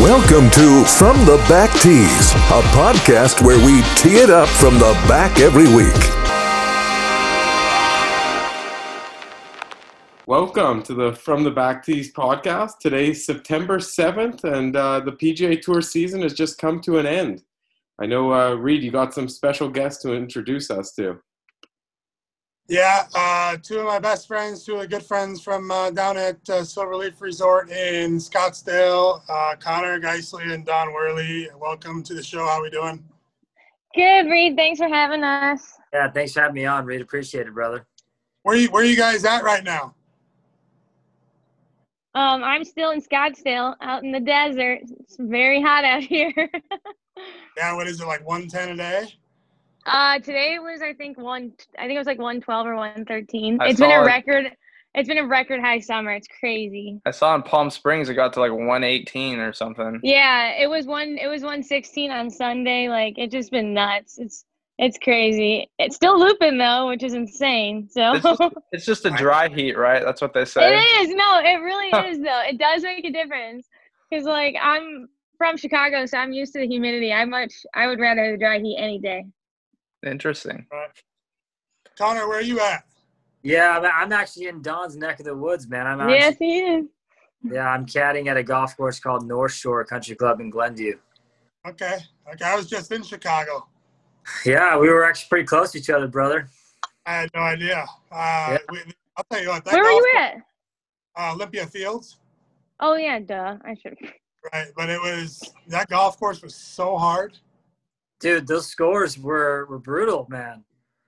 Welcome to From the Back Tees, a podcast where we tee it up from the back every week. Welcome to the From the Back Tees podcast. Today's September 7th, and uh, the PGA Tour season has just come to an end. I know, uh, Reid, you got some special guests to introduce us to. Yeah, uh, two of my best friends, two of the good friends from uh, down at uh, Silverleaf Resort in Scottsdale, uh, Connor Geisley and Dawn Worley. Welcome to the show. How are we doing? Good, Reid. Thanks for having us. Yeah, thanks for having me on, Reid. Appreciate it, brother. Where you, where are you guys at right now? Um, I'm still in Scottsdale, out in the desert. It's very hot out here. Yeah, what is it like 110 a day? Uh, today was, I think, one. I think it was like 112 or one thirteen. It's been a it. record. It's been a record high summer. It's crazy. I saw in Palm Springs it got to like 118 or something. Yeah, it was one. It was 116 on Sunday. Like it just been nuts. It's it's crazy. It's still looping though, which is insane. So It's just, it's just a dry heat, right? That's what they say. It is. No, it really is though. It does make a difference. Cause like I'm from Chicago, so I'm used to the humidity. I much I would rather the dry heat any day. Interesting. Connor, where are you at? Yeah, I'm, I'm actually in Dawn's neck of the woods, man. I'm Yes, he is. yeah, I'm caddying at a golf course called North Shore Country Club in Glenview. Okay. Okay, I was just in Chicago. Yeah, we were actually pretty close to each other, brother. I had no idea. Uh, we, I'll tell you what. That Where were golf you at? Uh, Olympia Fields. Oh yeah, duh. I should. Right, but it was that golf course was so hard. Dude, those scores were, were brutal, man.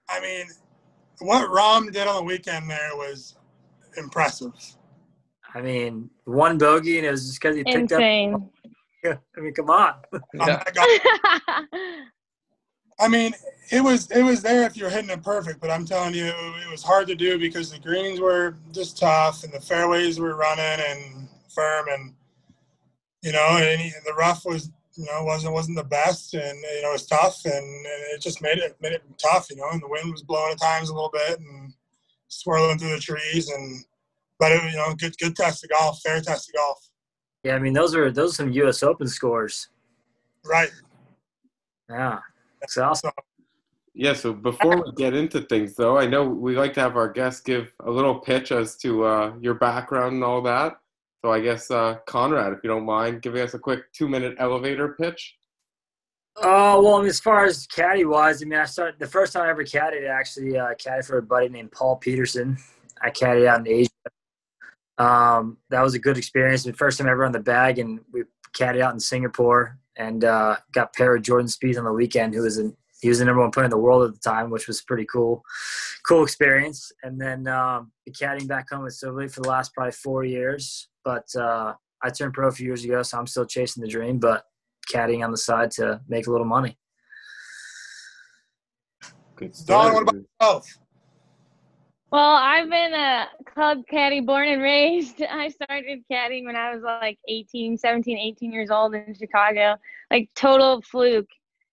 I mean, what Rahm did on the weekend there was impressive. I mean, one bogey, and it was just because he picked Insane. up. I mean, come on. On Yeah. I mean, it was it was there if you're hitting it perfect, but I'm telling you, it was hard to do because the greens were just tough and the fairways were running and firm, and you know, and the rough was you know wasn't wasn't the best, and you know it was tough, and, and it just made it made it tough, you know, and the wind was blowing at times a little bit and swirling through the trees, and but it, you know, good good test of golf, fair test of golf, Yeah, I mean, those are those are some U.S. Open scores. right? Yeah, that's awesome. Yeah, so before we get into things, though, I know we like to have our guests give a little pitch as to uh, your background and all that. So I guess, uh, Conrad, if you don't mind, giving us a quick two minute elevator pitch. Oh well, I mean, as far as caddy wise, I mean, I started the first time I ever caddied. Actually uh, caddied for a buddy named Paul Peterson. I caddied out in Asia. Um, that was a good experience. The first time ever on the bag, and we caddied out in Singapore and uh, got paired with Jordan Spieth on the weekend, who was in, he was the number one player in the world at the time, which was pretty cool, cool experience. And then um, caddying back home with Silverleaf for the last probably four years. But uh, I turned pro a few years ago, so I'm still chasing the dream. But caddying on the side to make a little money. Good Dawn, story. what about yourself? Well, I've been a club caddy born and raised. I started caddying when I was like 18, 17, 18 years old in Chicago. Like total fluke.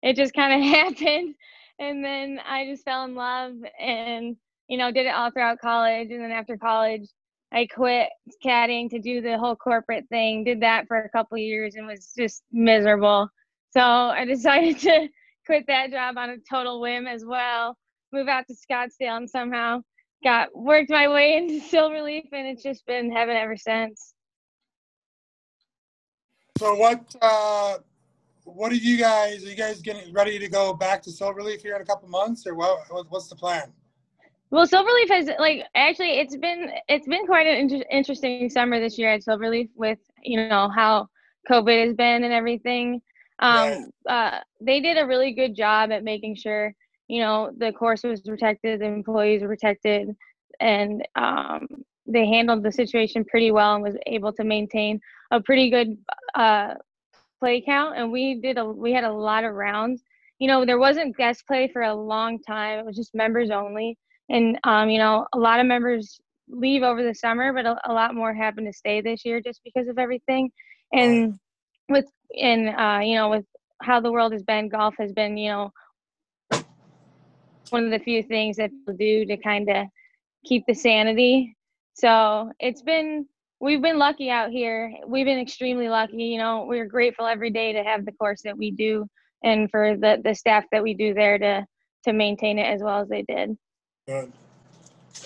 It just kind of happened. And then I just fell in love and, you know, did it all throughout college. And then after college, I quit caddying to do the whole corporate thing. Did that for a couple years and was just miserable. So I decided to quit that job on a total whim as well. Move out to Scottsdale and somehow got worked my way into Silverleaf, and it's just been heaven ever since. So what uh, what are you guys? Are you guys getting ready to go back to Silverleaf here in a couple months, or what? what- What's the plan? Well, Silverleaf has like actually it's been it's been quite an inter- interesting summer this year at Silverleaf with you know how COVID has been and everything. Um, uh, they did a really good job at making sure you know the course was protected, the employees were protected, and um, they handled the situation pretty well and was able to maintain a pretty good uh, play count. And we did a we had a lot of rounds. You know, there wasn't guest play for a long time. It was just members only and um, you know a lot of members leave over the summer but a, a lot more happen to stay this year just because of everything and with and uh, you know with how the world has been golf has been you know one of the few things that people do to kind of keep the sanity So it's been we've been lucky out here. We've been extremely lucky. You know, we're grateful every day to have the course that we do, and for the the staff that we do there to to maintain it as well as they did. Good.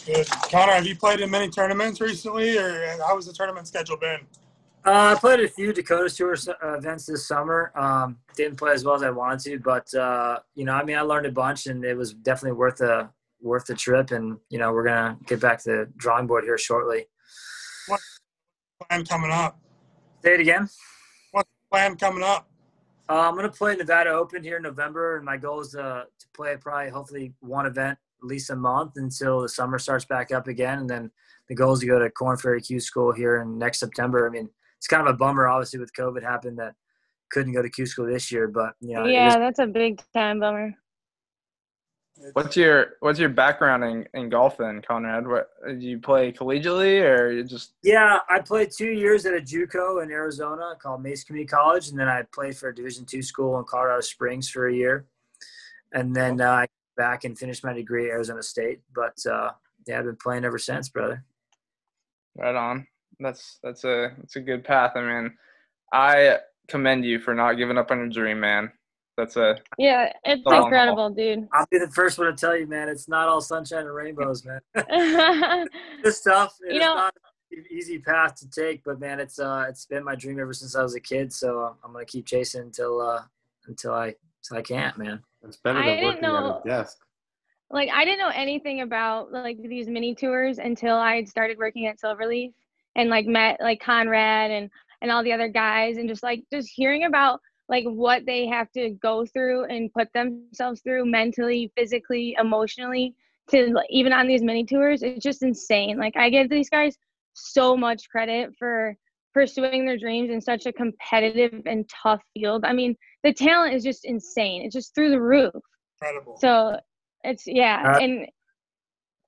Good. Connor, have you played in many tournaments recently, or how has the tournament schedule been? Uh, I played a few Dakota Tour uh, events this summer. Um, didn't play as well as I wanted to, but uh, you know, I mean, I learned a bunch, and it was definitely worth the worth the trip. And you know, we're gonna get back to the drawing board here shortly. What plan coming up? Say it again. What's the plan coming up? Uh, I'm gonna play Nevada Open here in November, and my goal is to to play probably hopefully one event at least a month until the summer starts back up again, and then the goal is to go to Korn Ferry Q School here in next September. I mean, it's kind of a bummer, obviously, with COVID happened that couldn't go to Q School this year, but you know, yeah, that's a big time bummer. What's your What's your background in, in golf then, Conrad? What do you play collegially or you just? Yeah, I played two years at a JUCO in Arizona called Mesa Community College, and then I played for a Division two school in Colorado Springs for a year, and then uh, I back and finished my degree at Arizona State. But uh, yeah, I've been playing ever since, brother. Right on. That's that's a that's a good path. I mean, I commend you for not giving up on your dream, man. That's a yeah, it's incredible, dude. I'll be the first one to tell you, man. It's not all sunshine and rainbows, man. this stuff it You is know- not an easy path to take, but man, it's uh, it's been my dream ever since I was a kid. So I'm gonna keep chasing until uh, until I until I can't, man. It's better I didn't working know- at a desk. like I didn't know anything about like these mini tours until I had started working at Silverleaf and like met like Conrad and and all the other guys and just like just hearing about like what they have to go through and put themselves through mentally, physically, emotionally to like, even on these mini tours it's just insane. Like I give these guys so much credit for pursuing their dreams in such a competitive and tough field. I mean, the talent is just insane. It's just through the roof. Incredible. So it's yeah, Uh, and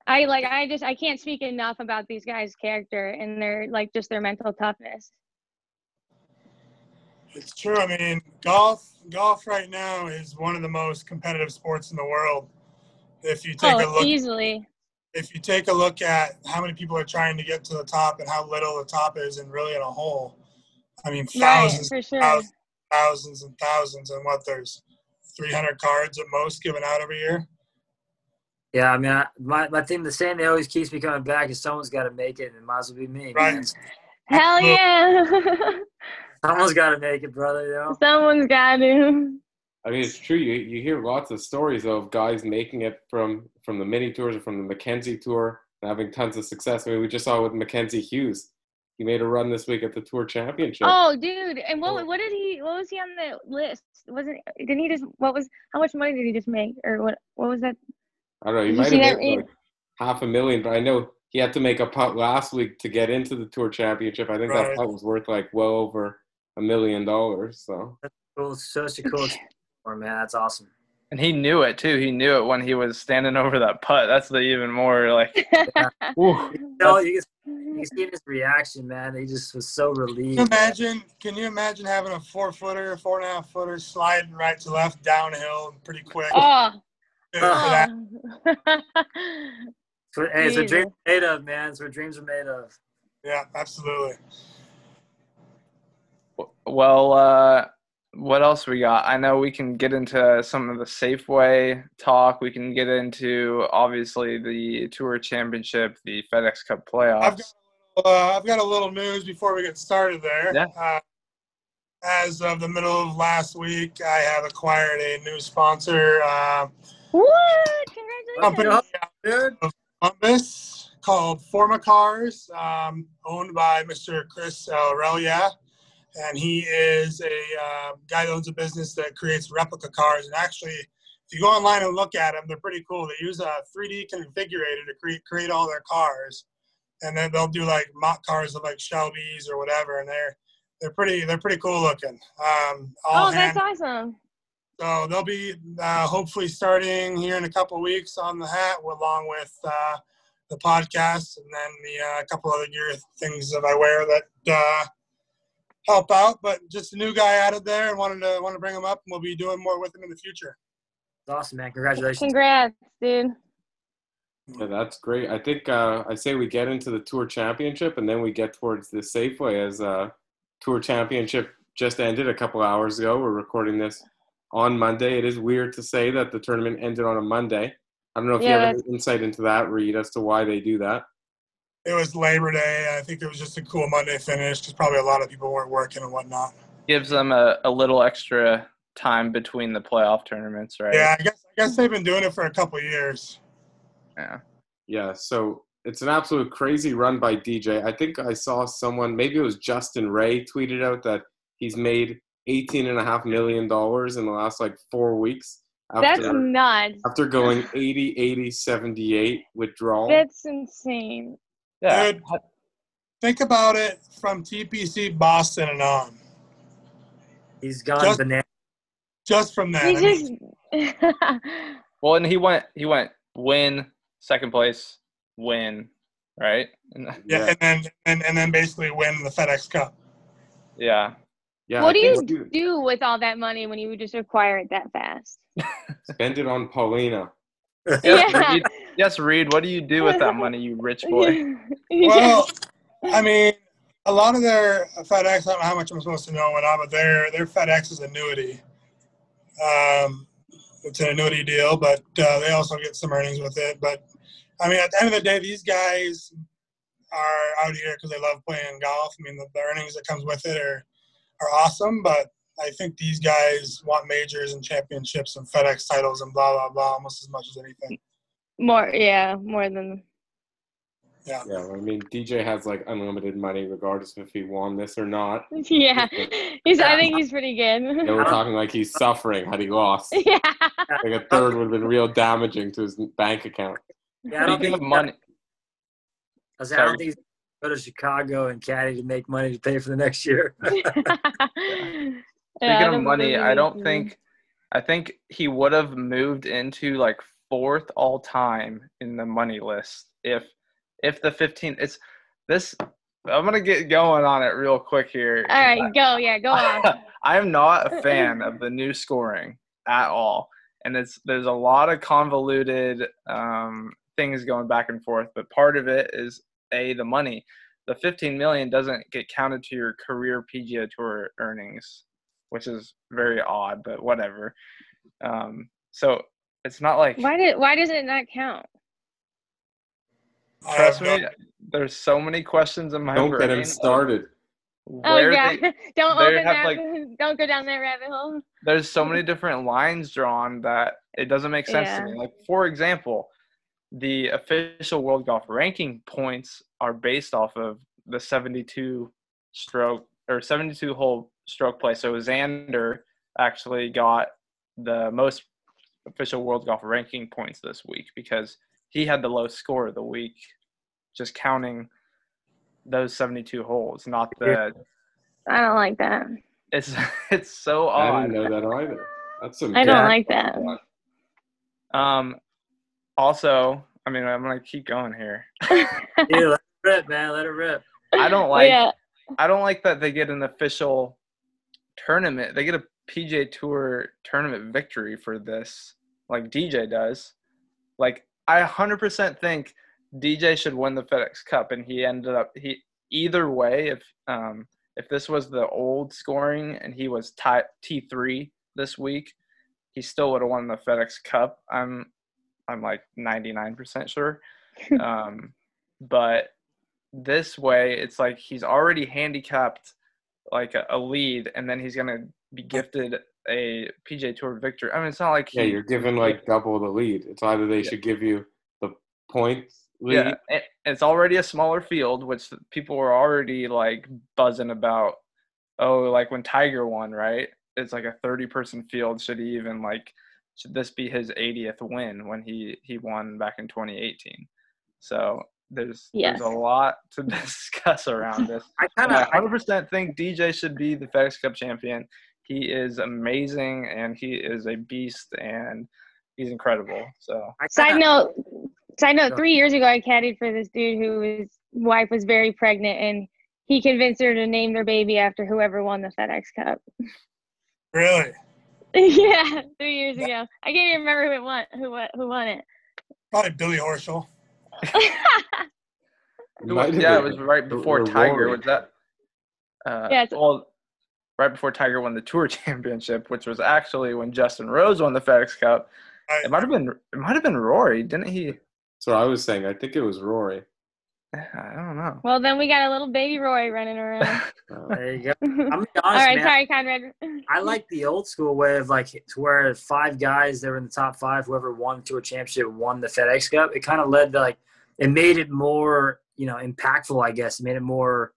I like I just I can't speak enough about these guys' character and their like just their mental toughness. It's true. I mean, golf golf right now is one of the most competitive sports in the world. If you take a Oh, look easily. if you take a look at how many people are trying to get to the top and how little the top is and really in a hole, I mean thousands Right, for sure. thousands, thousands and thousands, and what there's 300 cards at most given out every year. Yeah, I mean, I, my my thing, the saying that always keeps me coming back is someone's got to make it, and it might as well be me. Right. Man. Hell yeah. Someone's got to make it, brother. You know. Someone's got to. I mean, it's true. You you hear lots of stories of guys making it from from the mini tours or from the Mackenzie tour and having tons of success. I mean, we just saw with Mackenzie Hughes. He made a run this week at the Tour Championship. Oh, dude! And what what did he? What was he on the list? Wasn't didn't he just? What was? How much money did he just make? Or what? What was that? I don't know. He Did might have made read? like half a million, but I know he had to make a putt last week to get into the Tour Championship. I think Right. that putt was worth like well over a million dollars. So that's Cool, it's such a cool experience, man. That's awesome. And he knew it too. He knew it when he was standing over that putt. That's the even more like. Woo. You know, you can, you can see his reaction, man. He just was so relieved. Can you imagine? Can you imagine having a four footer, four and a half footer sliding right to left downhill pretty quick? oh, Good for oh. It's what- hey, it's what dreams are made of, man. It's what dreams are made of. Yeah, absolutely. Well, uh, what else we got? I know we can get into some of the Safeway talk. We can get into obviously the Tour Championship, the FedEx Cup I've playoffs. got, uh, I've got a little news before we get started there. Yeah. Uh, as of the middle of last week, I have acquired a new sponsor, uh, what? company Congratulations! out Dude, of Columbus called Forma Cars, um, owned by Mr. Chris Aurelia. And he is a uh, guy that owns a business that creates replica cars. And actually, if you go online and look at them, they're pretty cool. They use a 3D configurator to create create all their cars, and then they'll do like mock cars of like Shelby's or whatever, and they're they're pretty they're pretty cool looking. Um, all Oh, that's awesome. so they'll be uh, hopefully starting here in a couple weeks on the hat, along with uh, the podcast, and then the uh, couple other gear things that I wear that uh, help out. But just a new guy added there, and wanted to want to bring him up, and we'll be doing more with him in the future. it's awesome, man. Congratulations. Congrats, dude. Yeah, that's great. I think uh, I say we get into the Tour Championship and then we get towards the Safeway as uh, Tour Championship just ended a couple hours ago. We're recording this on Monday. It is weird to say that the tournament ended on a Monday. I don't know if Yeah, you have any insight into that, Reid, as to why they do that. It was Labor Day. I think it was just a cool Monday finish because probably a lot of people weren't working and whatnot. Gives them a, a little extra time between the playoff tournaments, right? Yeah, I guess I guess they've been doing it for a couple years. Yeah. Yeah, so it's an absolute crazy run by DJ. I think I saw someone, maybe it was Justin Ray, tweeted out that he's made eighteen and a half million dollars in the last like four weeks That's nuts. after going 80, 80, 78 withdrawal. That's insane. Yeah. Dude, think about it from TPC Boston and on. He's gone Just- banana. Just from that. I He mean, just Well, and he went he went win second place win right and, yeah, and then and, and then basically win the FedEx Cup. yeah yeah. what I do think you do with all that money when you just acquire it that fast? spend it on Paulina? Yeah. Reid, yes Reid what do you do with that money you rich boy Well, I mean, a lot of their FedEx. I don't know how much I'm supposed to know or not, but their their FedEx is annuity. Um, it's an annuity deal, but uh, they also get some earnings with it. But I mean, at the end of the day, these guys are out here because they love playing golf. I mean, the, the earnings that comes with it are are awesome, but I think these guys want majors and championships and FedEx titles and blah blah blah almost as much as anything. More, yeah, more than Yeah, yeah, I mean DJ has like unlimited money regardless of if he won this or not. yeah. He's. I think he's pretty good. we're talking like he's suffering had he lost. yeah. Like a third would have been real damaging to his bank account. Yeah, I don't think money I, was, I don't think he's go to Chicago and caddy to make money to pay for the next year. Speaking Yeah, of money, I don't think I think he would have moved into like fourth all time in the money list if if the 15 it's this I'm to get going on it real quick here. All right, go. Yeah, go on. I am not a fan of the new scoring at all. And it's there's a lot of convoluted um, things going back and forth, but part of it is a the money. The 15 million doesn't get counted to your career PGA Tour earnings, which is very odd, but whatever. Um, so it's not like Why did? Why does it not count? Trust me. There's so many questions in my Don't brain. get him started. Oh yeah. they- don't they open that. like- don't go down that rabbit hole. there's so many different lines drawn that it doesn't make sense to me. Like for example, the official World Golf ranking points are based off of the 72 stroke or 72 hole stroke play. So Xander actually got the most official World Golf ranking points this week because he had the lowest score of the week, just counting those 72 holes, not the. I don't like that. It's it's so odd. I odd. didn't know that either. That's some. I don't like that. Um, also, I mean, I'm gonna keep going here. Yeah, let it rip, man. Let it rip. I don't Oh, like. yeah. I don't like that they get an official tournament. They get a PGA Tour tournament victory for this, like DJ does. Like I 100% think DJ should win the FedEx Cup, and he ended up he either way. If um if this was the old scoring and he was T three this week, he still would have won the FedEx Cup. I'm I'm like 99% sure. um, but this way, it's like he's already handicapped like a, a lead, and then he's gonna be gifted a PGA Tour victory. I mean, it's not like Yeah, he, you're given like double the lead. It's either they Yeah. should give you the points lead. yeah, it's already a smaller field, which people were already like buzzing about. Oh, like when Tiger won, right? It's like a 30 person field. Should he even like? Should this be his 80th win when he he won back in 2018? So there's Yes. there's a lot to discuss around this. I kind of 100% think DJ should be the FedEx Cup champion. He is amazing and he is a beast and he's incredible. So Side note. Side note. Three years ago, I caddied for this dude whose wife was very pregnant, and he convinced her to name their baby after whoever won the FedEx Cup. Really? yeah, three years ago. I can't even remember who it won. Who won? Who won it? Probably Billy Horschel. It Who- yeah, it was right before Tiger. Was that? Uh, Yeah, it's- well, right before Tiger won the Tour Championship, which was actually when Justin Rose won the FedEx Cup. I- It might have been. It might have been Rory, didn't he? That's what I was saying. I think it was Rory. I don't know. well, then we got a little baby Roy running around. There you go. I'm be honest, right, man. sorry, Conrad. I like the old school way of like to where five guys that were in the top five, whoever won the tour championship won the FedEx Cup. It kind of led to like it made it more, you know, impactful, I guess. It made it more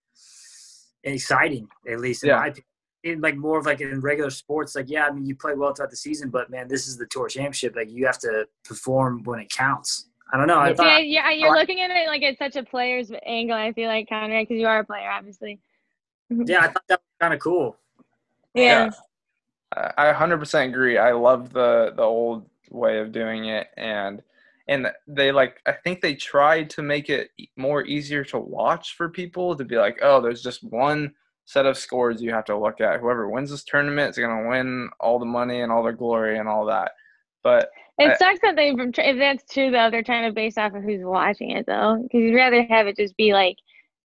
exciting, at least in Yeah. my opinion. In like more of like in regular sports, like yeah, I mean you play well throughout the season, but man, this is the tour championship. Like you have to perform when it counts. I don't know. I Yeah. thought Yeah, yeah, you're I- looking at it like it's such a player's angle. I feel like Conrad, because you are a player, obviously. yeah, I thought that was kind of cool. Yeah. I I 100% agree. I love the the old way of doing it, and and they like. I think they tried to make it more easier to watch for people to be like, oh, there's just one set of scores you have to look at. Whoever wins this tournament is gonna win all the money and all the glory and all that. But It I- sucks that they, if that's true though, they're trying to base off of who's watching it though, because you'd rather have it just be like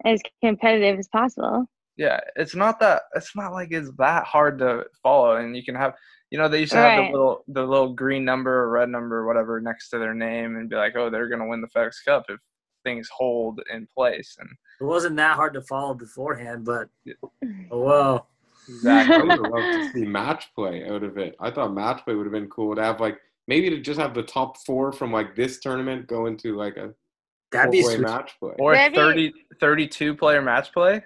as competitive as possible. yeah, it's not that. It's not like it's that hard to follow, and you can have. You know, they used to have Right. the little the little green number or red number or whatever next to their name, and be like, oh, they're gonna win the FedEx Cup if things hold in place. And It wasn't that hard to follow beforehand, but oh well. I would have loved to see match play out of it. I thought match play would have been cool to have like maybe to just have the top four from like this tournament go into like a That'd be four-way sweet. match play. or That'd be- 30, 32 player match play.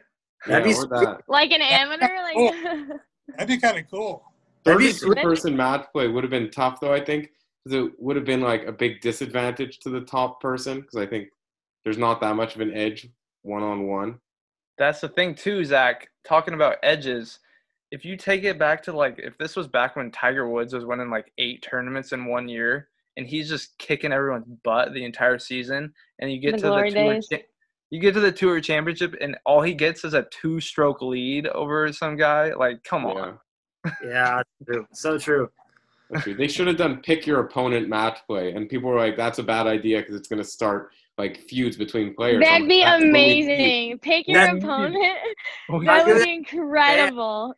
That'd be yeah, or that. Like an amateur, like oh. That'd be kind of cool. 32 person match play would have been tough though. I think because it would have been like a big disadvantage to the top person because I think there's not that much of an edge one on one. That's the thing too, Zach. Talking about edges, if you take it back to like if this was back when Tiger Woods was winning like eight tournaments in one year, and he's just kicking everyone's butt the entire season, and you get The to the tour, cha- you get to the tour championship, and all he gets is a two-stroke lead over some guy. Like, come on. Yeah. Yeah, true. So true. That's true. They should have done pick your opponent match play, and people were like, "That's a bad idea because it's going to start like feuds between players." That'd be "That's really amazing. Pick your That'd be- opponent. Oh, That would be incredible.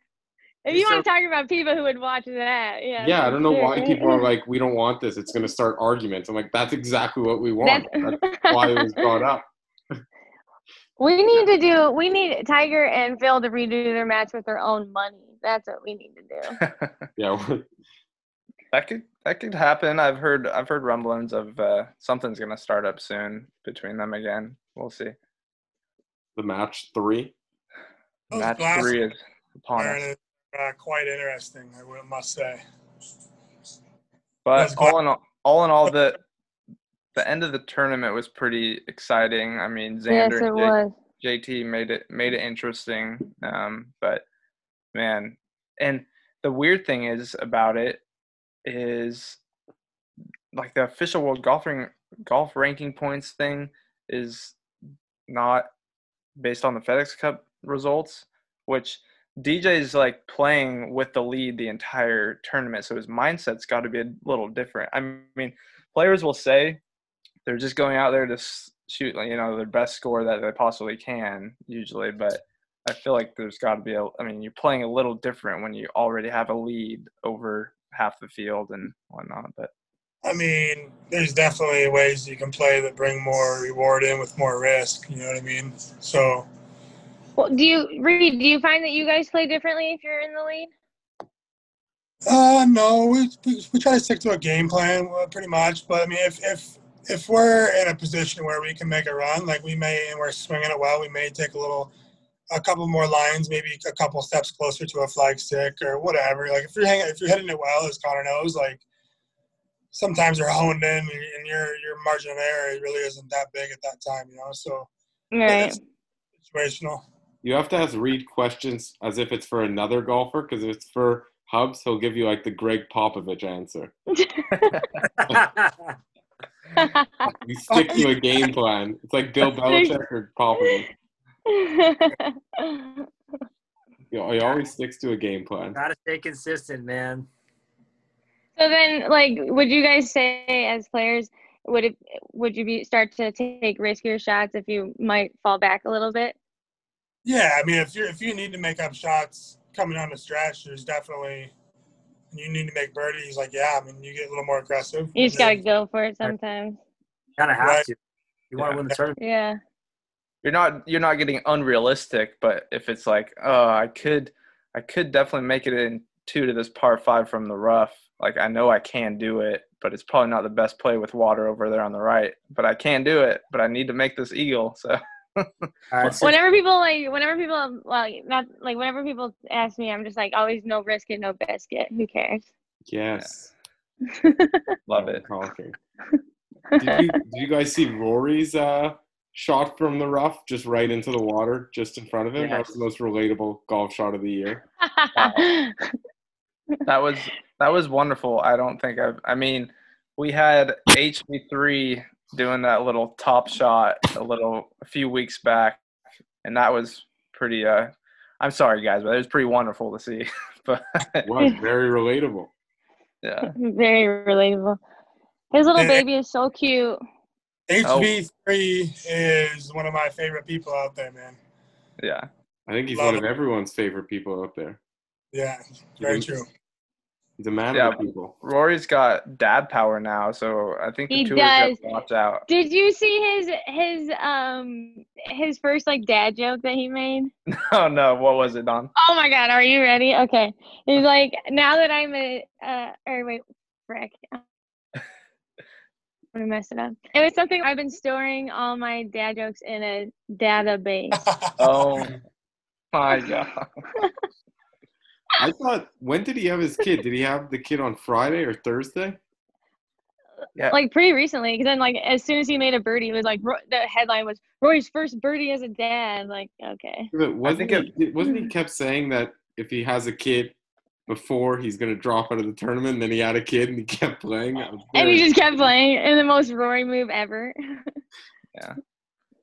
If you So- want to talk about people who would watch that, yeah. Yeah, I don't know why people are like, "We don't want this. It's going to start arguments." I'm like, "That's exactly what we want." That's- That's why it was brought up. We need to do. We need Tiger and Phil to redo their match with their own money. That's what we need to do. Yeah, that could that could happen. I've heard I've heard rumblings of uh, something's gonna start up soon between them again. We'll see. the match three. Those Match last three is upon us. uh, quite interesting, I must say. But those all in all, all in all, the the end of the tournament was pretty exciting. I mean, yes, Xander it and J- was. JT made it made it interesting. Um, but man, and the weird thing is about it is like the official world golfing golf ranking points thing is not based on the FedEx Cup results, which DJ is like playing with the lead the entire tournament, so his mindset's got to be a little different. I mean, players will say they're just going out there to shoot, you know, their best score that they possibly can usually, but I feel like there's got to be a. I mean, you're playing a little different when you already have a lead over half the field and whatnot. But I mean, there's definitely ways you can play that bring more reward in with more risk. You know what I mean? So Well, do you Reid? Do you find that you guys play differently if you're in the lead? Uh, no, we, we, we try to stick to a game plan uh, pretty much. But I mean, if, if if we're in a position where we can make a run, like we may, and we're swinging it well, we may take a little, a couple more lines, maybe a couple steps closer to a flag stick or whatever. Like if you're hanging, if you're hitting it well, as Connor knows, like sometimes you're honed in and and your your margin of error really isn't that big at that time, you know. So Right. situational. You have to ask Reid questions as if it's for another golfer, because if it's for Hubbs, he'll give you like the Gregg Popovich answer. You stick to a game plan. It's like Bill Belichick or Popovich. He he always sticks to a game plan. Gotta stay consistent, man. So then, like, would you guys say as players, would it would you be start to take riskier shots if you might fall back a little bit? Yeah, I mean, if you if you need to make up shots coming on the stretch, there's definitely you need to make birdies. Like, yeah, I mean, you get a little more aggressive. You just gotta go for it sometimes. Kind of have Right. to. You want to Yeah. win the tournament. Yeah. You're not you're not getting unrealistic but if it's like oh i could i could definitely make it in two to this par five from the rough like i know i can do it but it's probably not the best play with water over there on the right but i can do it but i need to make this eagle so All right, so Whenever people like, whenever people, well, not like whenever people ask me, I'm just like, always no brisket, no biscuit. Who cares? Yes. love it Okay. did, you, did you guys see Rory's uh, shot from the rough just right into the water just in front of him? That was the most relatable golf shot of the year. that was that was wonderful i don't think i've i mean we had HV three doing that little top shot a little a few weeks back and that was pretty uh i'm sorry guys but it was pretty wonderful to see but It was very relatable. yeah Very relatable. His little baby is so cute. HV3 is one of my favorite people out there, man. yeah I think he's Love one of everyone's favorite people out there. Yeah, very He's- true. He's a man Yeah. of the people. rory's got dad power now so i think the He tour's got does. to watch out Did you see his his um his first like dad joke that he made? oh no what was it don Oh my god, are you ready? Okay. He's like, now that I'm a uh or wait, frick. I'm gonna mess it up. It was something I've been storing all my dad jokes in a database. oh my god I thought, when did he have his kid? Did he have the kid on Friday or Thursday? Yeah. like pretty recently, because then like as soon as he made a birdie, it was like Ro- the headline was Roy's first birdie as a dad. Like, okay. But wasn't think he, wasn't he kept saying that if he has a kid before he's going to drop out of the tournament, and then he had a kid and he kept playing? And he just kept playing in the most Rory move ever. Yeah,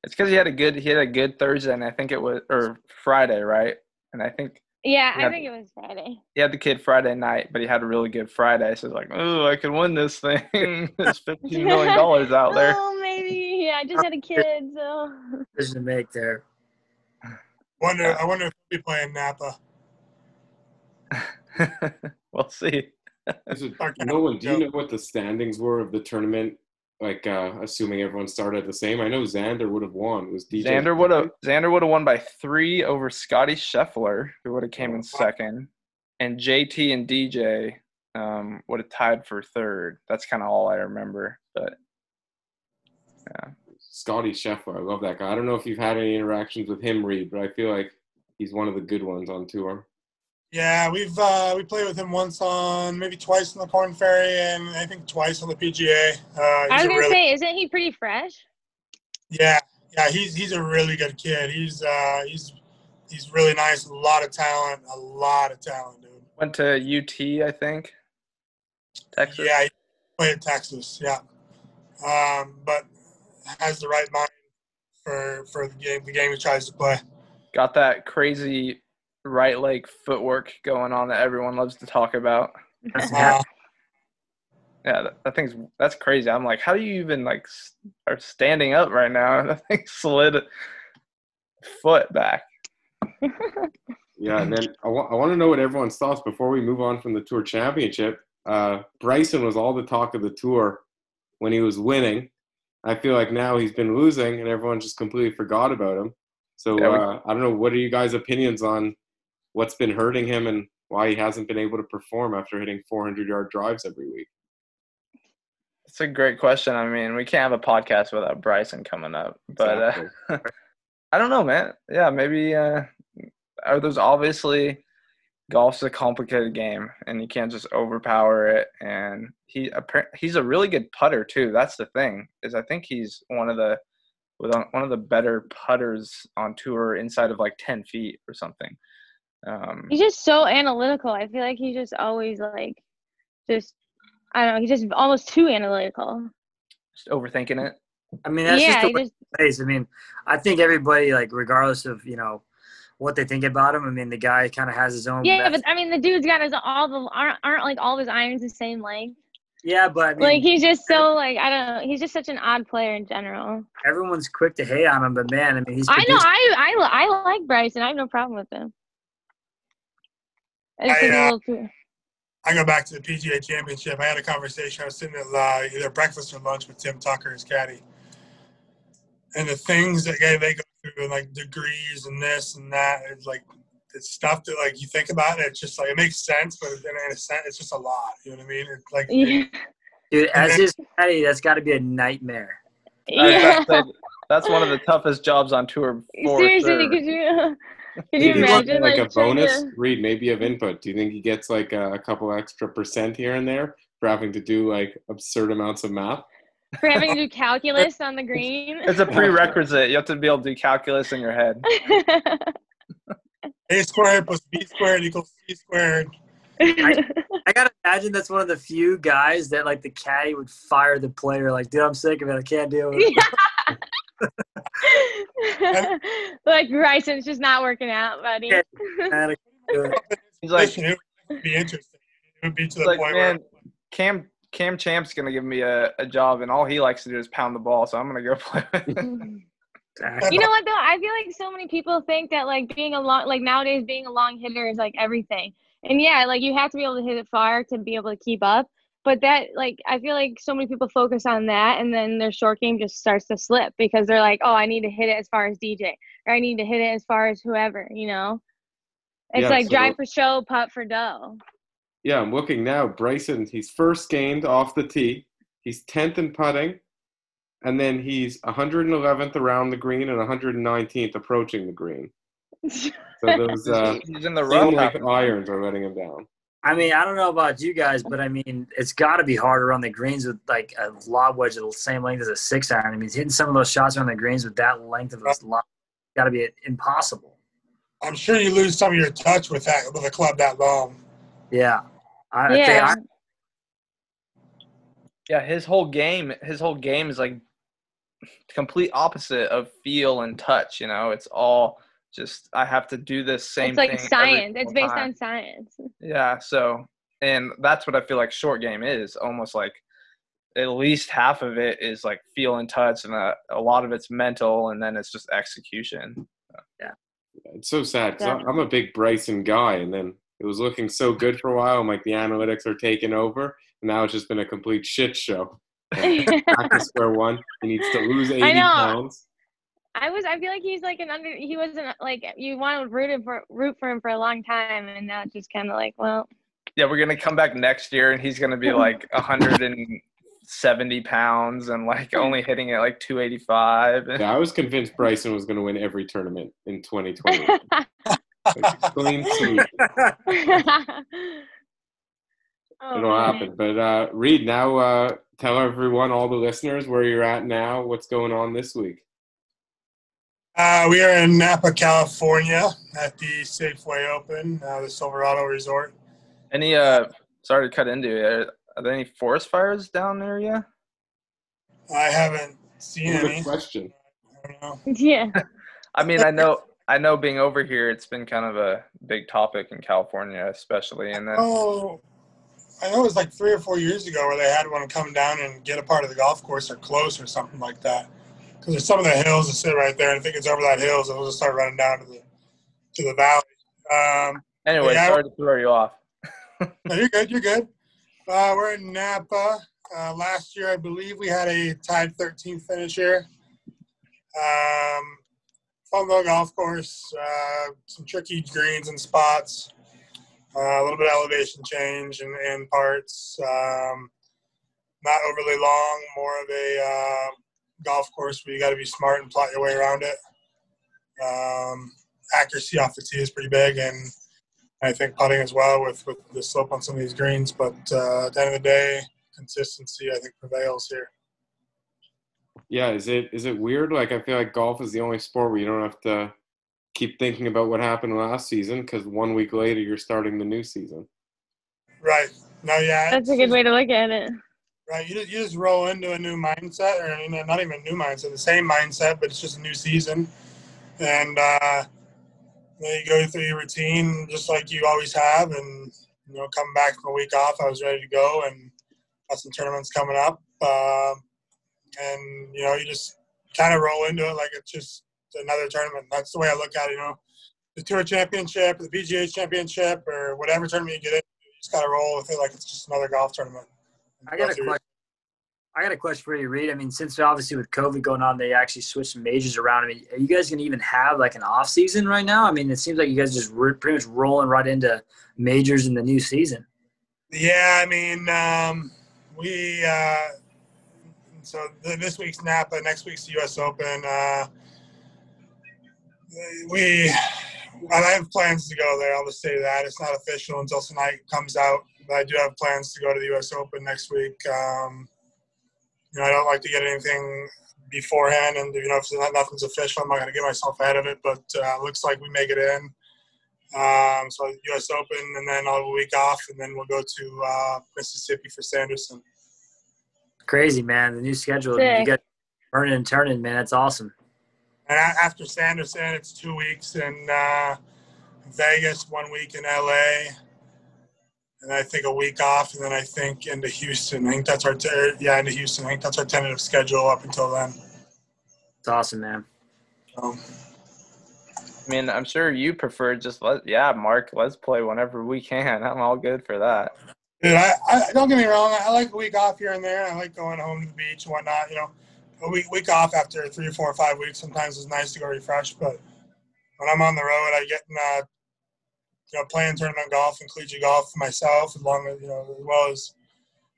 it's because he had a good he had a good thursday and i think it was or friday right and i think yeah, Yeah. I think it was Friday. he had the kid Friday night, but he had a really good Friday. So it's like, oh, I can win this thing. There's fifteen million dollars out there. Oh, maybe. Yeah, I just had a kid, so. decision to make there. wonder, I wonder if he'll be playing Napa. we'll see. Is it- Okay. Nolan, do you know what the standings were of the tournament? Like, uh, assuming everyone started the same. I know Xander would have won. It was DJ. Xander would have Xander would have won by three over Scotty Scheffler, who would have came in second, and JT and DJ um, would have tied for third. That's kind of all I remember. But yeah, Scotty Scheffler. I love that guy. I don't know if you've had any interactions with him, Reid, but I feel like he's one of the good ones on tour. Yeah, we've uh, we played with him once on maybe twice on the Korn Ferry and I think twice on the PGA. Uh, I was gonna really, say, isn't he pretty fresh? yeah, yeah, he's he's a really good kid. He's uh, he's he's really nice. A lot of talent. A lot of talent, dude. went to UT, I think, Texas. Yeah, he played at Texas. Yeah, um, but has the right mind for for the game. The game he tries to play. Got that crazy right leg footwork going on that everyone loves to talk about. That's Yeah, that, that thing's that's crazy. I'm like, how do you even like s- are standing up right now? That thing slid foot back. Yeah, and then I want to know what everyone's thoughts before we move on from the Tour Championship. Uh, Bryson was all the talk of the tour when he was winning. I feel like now he's been losing, and everyone just completely forgot about him. So Yeah, we- uh, I don't know. What are you guys' opinions on what's been hurting him and why he hasn't been able to perform after hitting 400 yard drives every week? It's a great question. I mean, we can't have a podcast without Bryson coming up, but uh, I don't know, man. Yeah, maybe. Uh, are obviously golf's a complicated game, and you can't just overpower it. And he he's a really good putter too. That's the thing is I think he's one of the with one of the better putters on tour inside of like ten feet or something. Um, He's just so analytical. I feel like he's just always like, just I don't know. He's just almost too analytical. just overthinking it. I mean, that's yeah, just the just plays. I mean, I think everybody, like, regardless of you know what they think about him, I mean, the guy kind of has his own. yeah. method. But I mean, the dude's got his all the aren't aren't like all of his irons the same length. Yeah, but I mean, like he's just so like I don't know. He's just such an odd player in general. everyone's quick to hate on him, but man, I mean, he's I know. I I li- I like Bryson. I have no problem with him. I just I, think he's a uh. I go back to the PGA Championship. I had a conversation. I was sitting at uh, either breakfast or lunch with Tim Tucker, his caddy, and the things that they, they go through, and like degrees and this and that, it's like it's stuff that like you think about it. It's just like it makes sense, but in a sense, it's just a lot. You know what I mean? It's like Yeah. dude, as his caddy, that's got to be a nightmare. Yeah. about to that's one of the toughest jobs on tour. For Seriously, because could you could you imagine like, like, a bonus? to- Reed, maybe of input. Do you think he gets like a, a couple extra percent here and there for having to do like absurd amounts of math? for having to do calculus on the green? It's a prerequisite. You have to be able to do calculus in your head. a squared plus b squared equals c squared. I gotta imagine that's one of the few guys that like the caddy would fire the player. Like, dude, I'm sick of it. I can't deal with it. like Bryson's just not working out, buddy. Yeah. Man, I can't do it. He's like, it would be interesting. It would be to the like point man, where Cam Cam Champ's gonna give me a, a job, and all he likes to do is pound the ball. So I'm gonna go play. Mm-hmm. You know what though? I feel like so many people think that like being a long like nowadays being a long hitter is like everything. And yeah, like you have to be able to hit it far to be able to keep up. But that like I feel like so many people focus on that and then their short game just starts to slip because they're like, Oh, I need to hit it as far as DJ or I need to hit it as far as whoever, you know? It's Yeah, like so- drive for show, putt for dough. Yeah, I'm looking now. Bryson, he's first gained off the tee. He's 10th in putting. And then he's 111th around the green and 119th approaching the green. So those uh, He's in the rough. like irons are letting him down. I mean, I don't know about you guys, but I mean, it's got to be harder on the greens with like a lob wedge of the same length as a six iron. I mean, hitting some of those shots on the greens with that length of a lob got to be impossible. I'm sure you lose some of your touch with that with a club that long. Yeah. I, I think yeah. I, Yeah, his whole game, his whole game is like complete opposite of feel and touch. You know, it's all just I have to do this same thing it's like thing. science. It's based time. on science. Yeah, so and that's what I feel like short game is almost like at least half of it is like feel and touch, and a, a lot of it's mental, and then it's just execution. Yeah. It's so sad because I'm a big Bryson guy, and then it was looking so good for a while. I'm like, the analytics are taking over, and now it's just been a complete shit show. Back to square one. He needs to lose 80 pounds. I was. I feel like he's like an under. He wasn't like you want to root him for root for him for a long time, and now it's just kind of like, well, Yeah, we're gonna come back next year, and he's gonna be like 170 pounds and like only hitting at like 285. Yeah, I was convinced Bryson was going to win every tournament in 2020. Like, clean sweep. oh, It'll man. happen. But uh, Reid, now uh, tell everyone, all the listeners, where you're at now. What's going on this week? Uh, we are in Napa, California, at the Safeway Open, uh, the Silverado Resort. Any uh, sorry to cut into it. Are there any forest fires down there yet? I haven't seen Good any. question. I don't know. Yeah. I mean, I know, I know, being over here, it's been kind of a big topic in California, especially, and then Oh, I know it was like three or four years ago where they had one come down and get a part of the golf course or close or something like that. Because there's some of the hills that sit right there, and I think it's over that hill, so it'll just start running down to the to the valley. Um, anyway, Yeah. sorry to throw you off. no, you're good. You're good. Uh, we're in Napa. Uh, last year, I believe we had a tied 13th finish here. Um, fun little golf course. Uh, some tricky greens and spots. Uh, a little bit of elevation change in, in parts. Um, not overly long. More of a uh, golf course where you got to be smart and plot your way around it. Um, accuracy off the tee is pretty big, and I think putting as well with, with the slope on some of these greens. But uh, at the end of the day, consistency I think prevails here. Yeah, is it is it weird? Like I feel like golf is the only sport where you don't have to keep thinking about what happened last season because one week later you're starting the new season. Right. No, yeah. That's a good way to look at it. Right. You just, you just roll into a new mindset, or you know, not even a new mindset, the same mindset, but it's just a new season. And uh, you go through your routine just like you always have. And, you know, coming back from a week off, I was ready to go. And got some tournaments coming up, um, and you know, you just kind of roll into it like it's just another tournament. That's the way I look at it. You know, the Tour Championship, the PGA Championship, or whatever tournament you get in, you just got to roll with it like it's just another golf tournament. I got a question. I got a question for you, Reid. I mean, since obviously with COVID going on, they actually switched some majors around. I mean, are you guys gonna even have like an off season right now? I mean, it seems like you guys just re- pretty much rolling right into majors in the new season. Yeah, I mean, um, we uh, so th- this week's Napa, next week's the U.S. Open. Uh, we, I have plans to go there. I'll just say that it's not official until tonight comes out. But I do have plans to go to the U.S. Open next week. Um, you know, I don't like to get anything beforehand, and you know, if not, nothing's official, I'm not going to get myself ahead of it. But uh, looks like we make it in. Um, so U.S. Open, and then I'll have a week off, and then we'll go to uh, Mississippi for Sanderson. Crazy man, the new schedule. You Sick. got turning and turning, man. That's awesome. And after Sanderson, it's two weeks in uh, Vegas, one week in LA, and I think a week off, and then I think into Houston. I think that's our ter- yeah into Houston. I think that's our tentative schedule up until then. It's awesome, man. So, I mean, I'm sure you prefer just let yeah, Mark, let's play whenever we can. I'm all good for that. dude, I, I don't get me wrong. I like a week off here and there. I like going home to the beach and whatnot. You know, a week week off after three or four or five weeks sometimes is nice to go refresh. But when I'm on the road, I get in, uh, you know, playing tournament golf and collegiate golf myself, as long as you know, as well as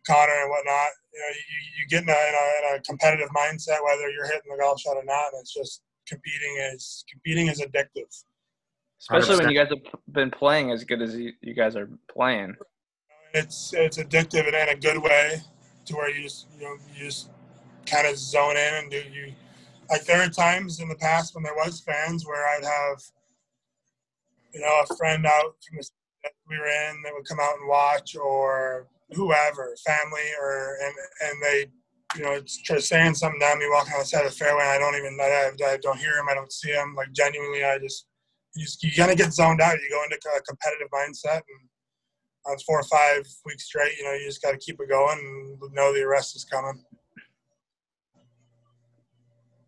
Connor and whatnot. You know, you, you get in a, in, a, in a competitive mindset, whether you're hitting the golf shot or not, and it's just competing is competing is addictive. Especially when you guys have been playing as good as you, you guys are playing. it's it's addictive and in a good way to where you just you know you just kind of zone in and do you like there are times in the past when there was fans where I'd have you know a friend out from the that we were in that would come out and watch or whoever family or and and they you know just saying something down me walking outside the fairway I don't even I, I don't hear him I don't see him. Like genuinely I just you, just, you kind of get zoned out. You go into a competitive mindset and on four or five weeks straight, you know, you just got to keep it going and know the arrest is coming.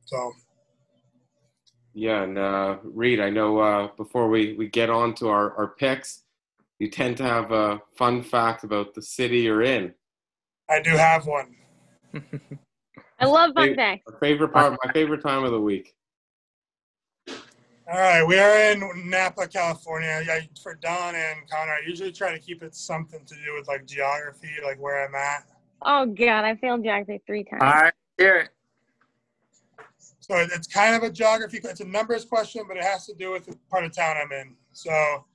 So, Yeah, and uh, Reid, I know uh, before we, we get on to our, our picks, you tend to have a fun fact about the city you're in. I do have one. I love fun facts. Our favorite part, my favorite time of the week. All right, we are in Napa, California. Yeah, for Dawn and Connor, I usually try to keep it something to do with like geography, like where I'm at. Oh god, I failed geography three times. All right, here it. So it's kind of a geography, it's a numbers question, but it has to do with the part of town I'm in. So,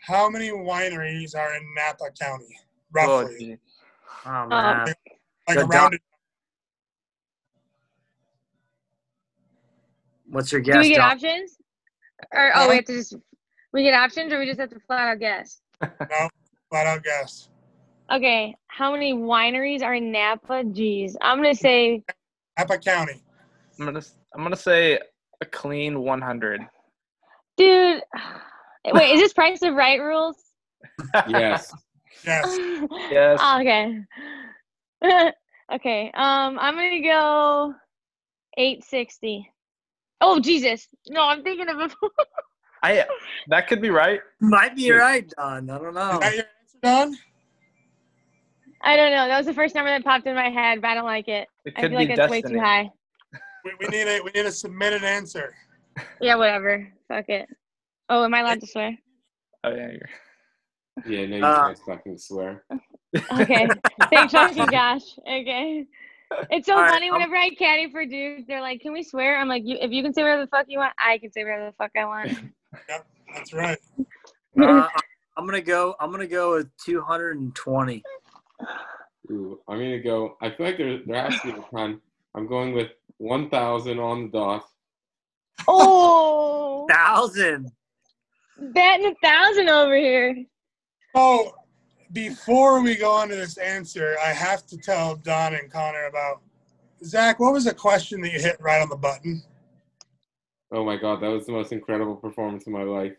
how many wineries are in Napa County, Oh, roughly? gee. Oh man. like Good a rounded. What's your guess? Do we get Dawn? options? Or oh, we have to just we get options, or we just have to flat out guess. No, flat out guess. Okay, how many wineries are in Napa? Jeez, I'm gonna say Napa County. I'm gonna I'm gonna say a clean 100. Dude, wait, is this Price of Right rules? Yes. Yes. Yes. Oh, okay. okay. Um, I'm gonna go 860. Oh Jesus! No, I'm thinking of a. I that could be right. Might be Sure. right, Dawn. I don't know. Is that your answer, Dawn? I don't know. That was the first number that popped in my head, but I don't like it. It I could feel be like it's way destiny. too high. We, we need a we need a submitted answer. Yeah, whatever. Fuck it. Oh, am I allowed to swear? Oh yeah, you're Yeah, no, you Uh, can't fucking swear. Okay. Thanks, fucking Josh. Okay. It's so All right, funny I'm- whenever I caddy for dudes, they're like, "Can we swear?" I'm like, you, "If you can say whatever the fuck you want, I can say whatever the fuck I want." That's right. Uh, I'm gonna go. I'm gonna go with 220. Ooh, I'm gonna go. I feel like there there has to be a ton. I'm going with 1,000 on the dot. oh, Thousand. batting a thousand over here. Oh, before we go on to this answer, I have to tell Dawn and Connor about Zach. What was the question that you hit right on the button? Oh my god, that was the most incredible performance of my life.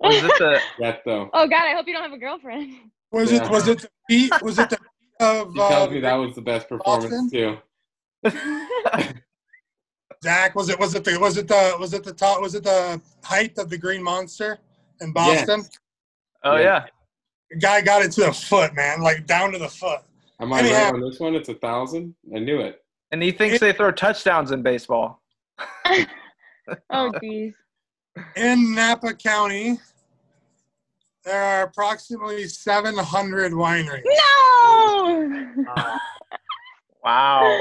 Was it the That though. Oh God, I hope you don't have a girlfriend. Was Yeah. it was it the beat? Was it the beat of He tells uh, me that was the best performance Boston? too. Zach, was it was it the was it the was it the top was it the height of the Green Monster in Boston? Yes. Oh Yeah. yeah. The guy got it to the foot, man, like down to the foot. Am I Anyhow. right on this one? It's a thousand. I knew it. And he thinks they throw touchdowns in baseball. oh jeez. In Napa County, there are approximately 700 wineries. No. Uh, Wow.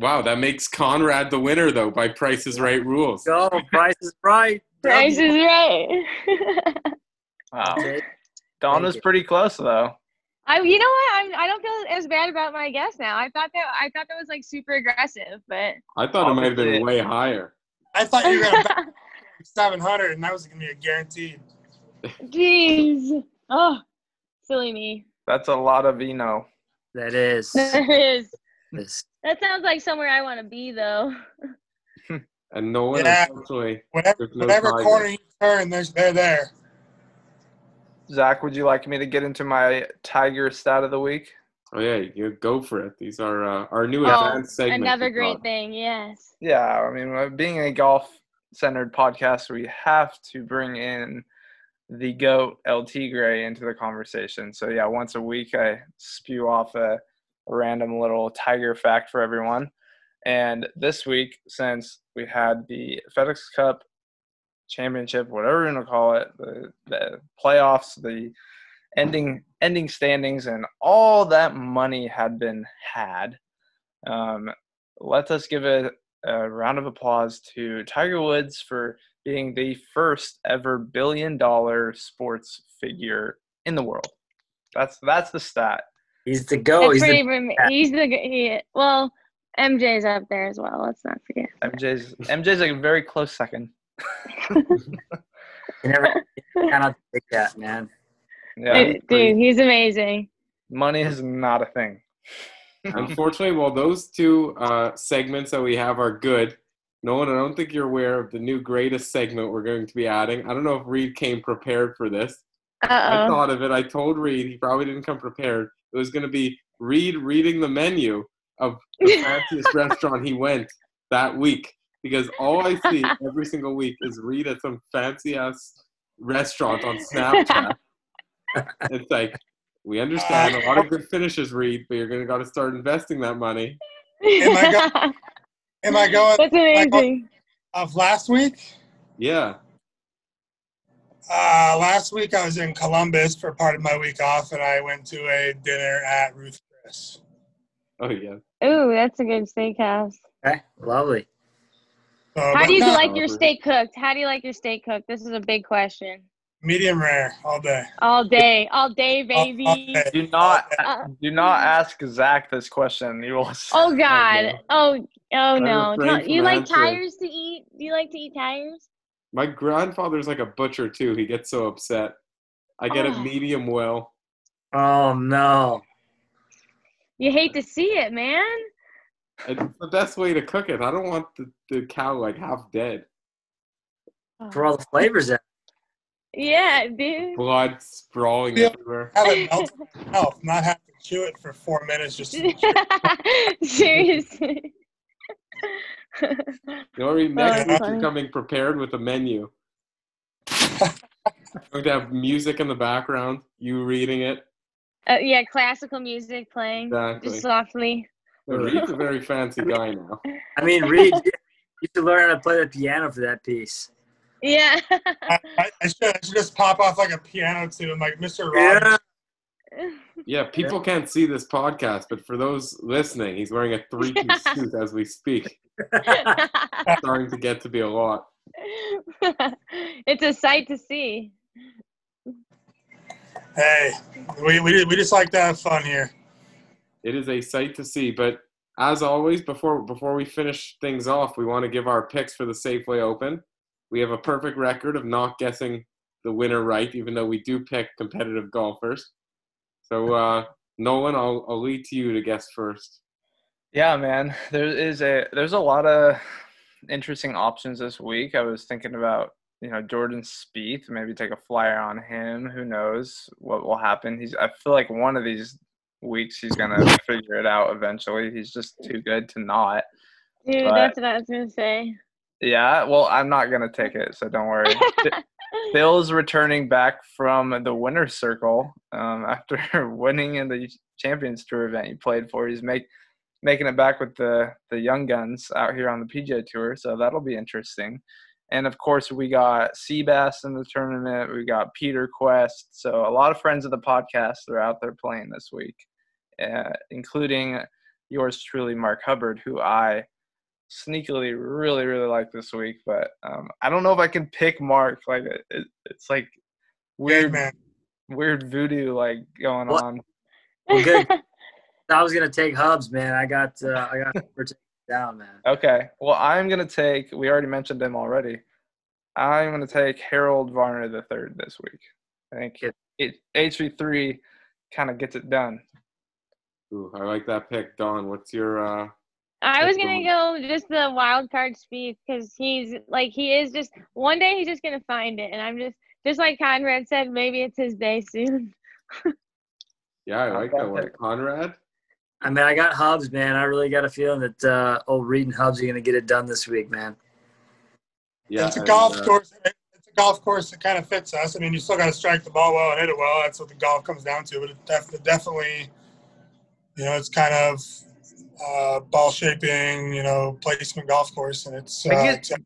Wow, that makes Conrad the winner though by Price is Right rules. go, Price is right. Price is right. Wow. Okay. Donna's pretty close though. I, you know what? I'm, I don't feel as bad about my guess now. I thought that I thought that was like super aggressive, but I thought it might have been way higher. I thought you were going to bet 700, and that was going to be a guaranteed. jeez. Oh, silly me. That's a lot of vino. That is. That is. is. That sounds like somewhere I want to be, though. And no one, Yeah. unfortunately, Whatever, no whatever corner you turn, there's they're there. Zach, would you like me to get into my Tiger stat of the week? oh yeah, you go for it. These are uh, our new Oh, advanced segment. Another great thing. Yes. Yeah, I mean, uh, being a golf centered podcast, we have to bring in the GOAT El Tigre into the conversation. So, yeah, once a week I spew off a, a random little Tiger fact for everyone. And this week, since we had the FedEx Cup championship, whatever you want to call it, the, the playoffs, the ending ending standings, and all that money had been had. Um, let us give a, a round of applause to Tiger Woods for being the first ever billion dollar sports figure in the world. That's that's the stat. He's the go. He's the, rem- he's the. He, well, MJ's up there as well. Let's not forget. MJ's MJ's like a very close second. you never cannot take that, man. Yeah, Dude, he's amazing. money is not a thing. Unfortunately, while those two uh, segments that we have are good, Nolan, I don't think you're aware of the new greatest segment we're going to be adding. I don't know if Reid came prepared for this. I Uh oh. I thought of it. I told Reid. He probably didn't come prepared. It was going to be Reid reading the menu of the fanciest restaurant he went that week. Because all I see every single week is Reid at some fancy ass restaurant on Snapchat. it's like, we understand a lot of good finishes, Reid, but you're going to got to start investing that money. Am I go- Am I going That's amazing. of last week? Yeah. Uh, last week I was in Columbus for part of my week off, and I went to a dinner at Ruth's Chris. Oh, yeah. Ooh, that's a good steakhouse. Okay, lovely. So, How do you no, like your steak cooked? How do you like your steak cooked? This is a big question. medium rare all day. All day, all day, All- all baby. day. Do not Uh, do not ask Zach this question. You will. oh God. Oh, oh no. refrain You like answering. tires to eat? Do you like to eat tires? My grandfather's like a butcher, too. He gets so upset. I get it Oh. medium well. Oh no. You hate to see it, man. It's the best way to cook it. I don't want the, the cow like half dead. Oh. For all the flavors out. Yeah, dude. Blood sprawling Yeah. everywhere. Have it melt in your mouth, not have to chew it for four minutes. Just to Seriously. You know, Reid, next that's week funny. you're coming prepared with a menu. going to have music in the background, you reading it. Uh, yeah, classical music playing Exactly. just softly. But Reid's a very fancy guy now. I mean, Reid, you you should learn how to play the piano for that piece. Yeah. I, I, I, should, I should just pop off like a piano tune, like Mr. Yeah. Rogers. Yeah, people can't see this podcast, but for those listening, he's wearing a three-piece suit as we speak. Starting to get to be a lot. it's a sight to see. Hey, we, we, we just like to have fun here. It is a sight to see. But as always, before before we finish things off, we want to give our picks for the Safeway Open. We have a perfect record of not guessing the winner right, even though we do pick competitive golfers. So, uh, Nolan, I'll, I'll lead to you to guess first. Yeah, man. There is a there's a lot of interesting options this week. I was thinking about you know Jordan Spieth, maybe take a flyer on him. Who knows what will happen? He's I feel like one of these weeks he's gonna figure it out eventually. He's just too good to not. Dude, But- that's what I was gonna say. Yeah, well, I'm not gonna take it, so don't worry. Phil's returning back from the winner's circle um, after winning in the Champions Tour event he played for. He's make making it back with the the young guns out here on the PGA Tour, so that'll be interesting. And of course, we got Seabass in the tournament. We got Peter Quest. So a lot of friends of the podcast are out there playing this week, uh, including yours truly, Mark Hubbard, who I sneakily really really like this week. But um, I don't know if I can pick Mark. Like it, it, it's like Weird weird man. weird voodoo like going What? on. Well, good. I was gonna take Hubbs, man. I got uh, I got we're it down, man. Okay. Well, I'm gonna take. We already mentioned him already. I'm gonna take Harold Varner the third this week. I think Good. it HV three kind of gets it done. Ooh, I like that pick, Dawn. What's your? uh I was gonna go just the wild card Spieth because he's like he is just one day he's just gonna find it, and I'm just just like Conrad said, maybe it's his day soon. Yeah, I like that one, Conrad. I mean, I got Hubbs, man. I really got a feeling that uh, old Reid and Hubbs are gonna get it done this week, man. Yeah, it's a and, golf uh, course. It's a golf course that kind of fits us. I mean, you still got to strike the ball well and hit it well. That's what the golf comes down to. But it def- definitely, you know, it's kind of uh, ball shaping, you know, placement golf course, and it's. Uh, I get- it's-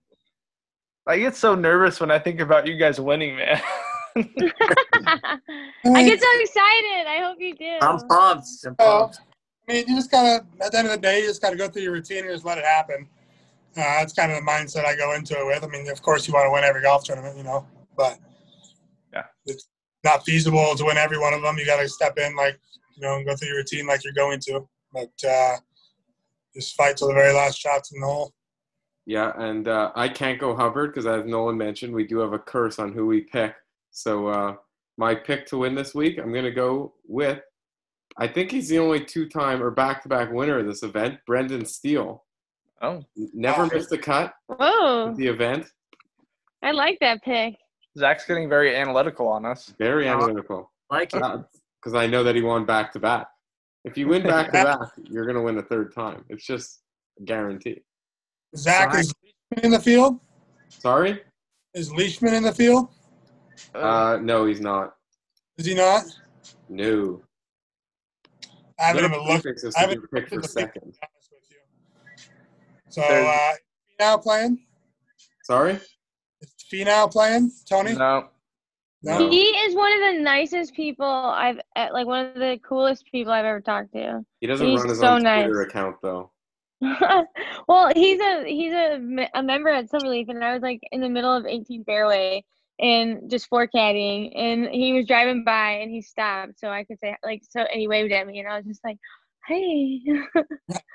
I get so nervous when I think about you guys winning, man. I get so excited. I hope you do. I'm pumped. I'm pumped. I mean, you just gotta. At the end of the day, you just gotta go through your routine and just let it happen. Uh, that's kind of the mindset I go into it with. I mean, of course, you want to win every golf tournament, you know, but Yeah. it's not feasible to win every one of them. You got to step in, like you know, and go through your routine like you're going to. But uh, just fight till the very last shots in the hole. Yeah, and uh, I can't go Hubbard because, as Nolan mentioned, we do have a curse on who we pick. So uh, my pick to win this week, I'm going to go with. I think he's the only two-time or back-to-back winner of this event, Brendan Steele. oh, Never missed a cut Whoa, the event. I like that pick. Zach's getting very analytical on us. Very Uh, analytical. like it. Because I know that he won back-to-back. If you win back-to-back, you're going to win a third time. It's just a guarantee. Zach Sorry. is Leishman in the field. Sorry? Is Leishman in the field? Uh, no, he's not. Is he not? No. I haven't Little even looked. I to haven't picked for at the field, second. to be honest with you. So uh, now playing. Sorry? Is Finau playing? Tony? No, No. He is one of the nicest people I've uh, like one of the coolest people I've ever talked to. He doesn't He's run his so own nice. Twitter account though. well, he's a he's a, a member at Silverleaf, and I was like in the middle of 18 fairway and just four caddying, and he was driving by and he stopped so I could say like so, and he waved at me, and I was just like, hey.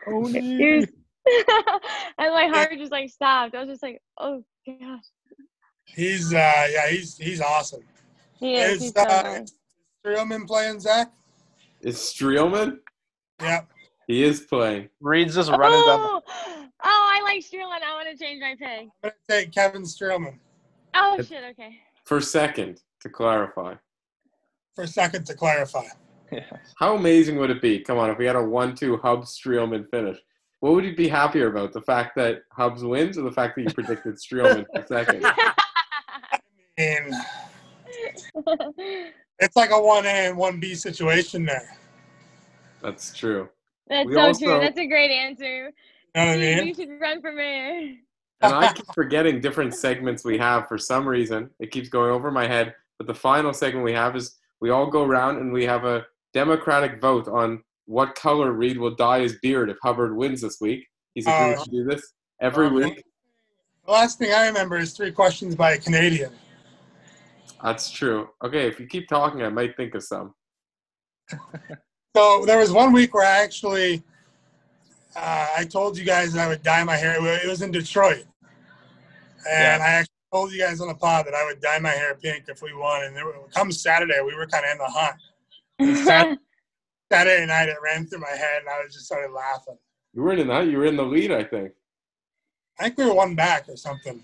He was- and my heart just like stopped. I was just like, oh gosh, He's uh, yeah, he's he's awesome. He is. Is uh, nice. Streelman playing Zach? Is Streelman? Yeah. He is playing. Reid's just running down. Oh, oh, I like Streelman. I want to change my pick. I'm gonna take Kevin Streelman Oh Yep. shit. Okay. For second, to clarify. for second to clarify. Yeah. How amazing would it be? Come on, if we had a one-two Hub Streelman finish, what would you be happier about? The fact that Hubbs wins, or the fact that you predicted Streelman for second? I mean, it's like a one A and one B situation there. That's true. That's We so also- true. That's a great answer. You know what I mean? you should run for mayor. And I keep forgetting different segments we have for some reason. It keeps going over my head. But the final segment we have is we all go around and we have a democratic vote on what color Reid will dye his beard if Hubbard wins this week. He's agreed Oh. to do this every Okay. week. The last thing I remember is three questions by a Canadian. That's true. Okay, if you keep talking, I might think of some. So there was one week where I actually, uh, I told you guys that I would dye my hair. It was in Detroit, and I actually told you guys on the pod that I would dye my hair pink if we won. And there, were- come Saturday, we were kind of in the hunt. And Sat- Saturday night, it ran through my head, and I was just started laughing. You were in that. You were in the lead, I think. I think we were one back or something.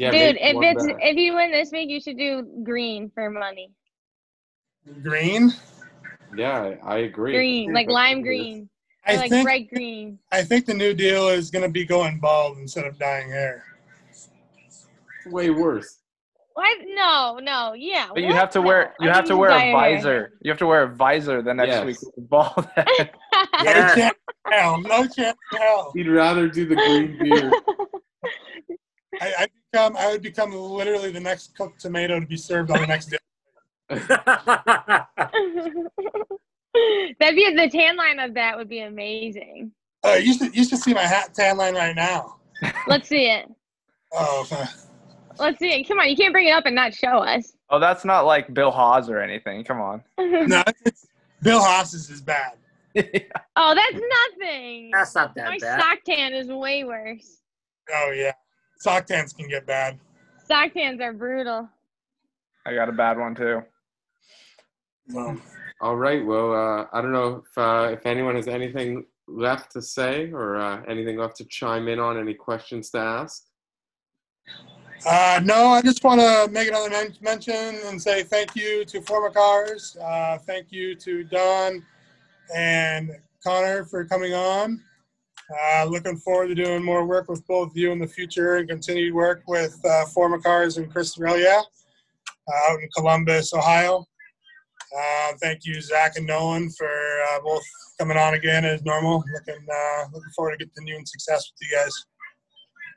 Yeah, Dude, if it's back. if you win this week, you should do green for money. Green. Yeah, I agree. green, like lime green, I like think bright green. I think the new deal is going to be going bald instead of dyeing hair. Way worse. What? No, no, yeah. But you have to wear you I have to wear a your hair. visor. You have to wear a visor the next Yes. week with bald head. No chance in hell. No chance in hell. He'd rather do the green beard. I, I become I would become literally the next cooked tomato to be served on the next day. That'd be the tan line of that would be amazing. Uh, you should you should see my hat tan line right now. Let's see it. Oh, fuck. Let's see it. Come on, you can't bring it up and not show us. oh, that's not like Bill Haas or anything. Come on. no, it's, Bill Haas's is bad. oh, that's nothing. That's not My that bad. sock tan is way worse. Oh yeah, sock tans can get bad. Sock tans are brutal. I got a bad one too. Um, All right. Well, uh, I don't know if uh, if anyone has anything left to say or uh, anything left to chime in on. Any questions to ask? Uh, no, I just want to make another men- mention and say thank you to Former Cars. Uh, thank you to Dawn and Connor for coming on. Uh, looking forward to doing more work with both of you in the future and continued work with uh, Former Cars and Chris Aurelia uh, out in Columbus, Ohio. Uh, thank you, Zach and Nolan, for uh, both coming on again as normal. Looking uh, looking forward to continuing success with you guys.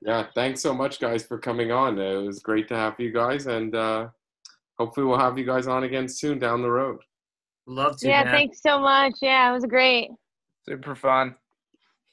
Yeah. Thanks so much, guys, for coming on. It was great to have you guys, and uh, hopefully we'll have you guys on again soon down the road. Love to, Yeah, man. thanks so much. Yeah, it was great. Super fun.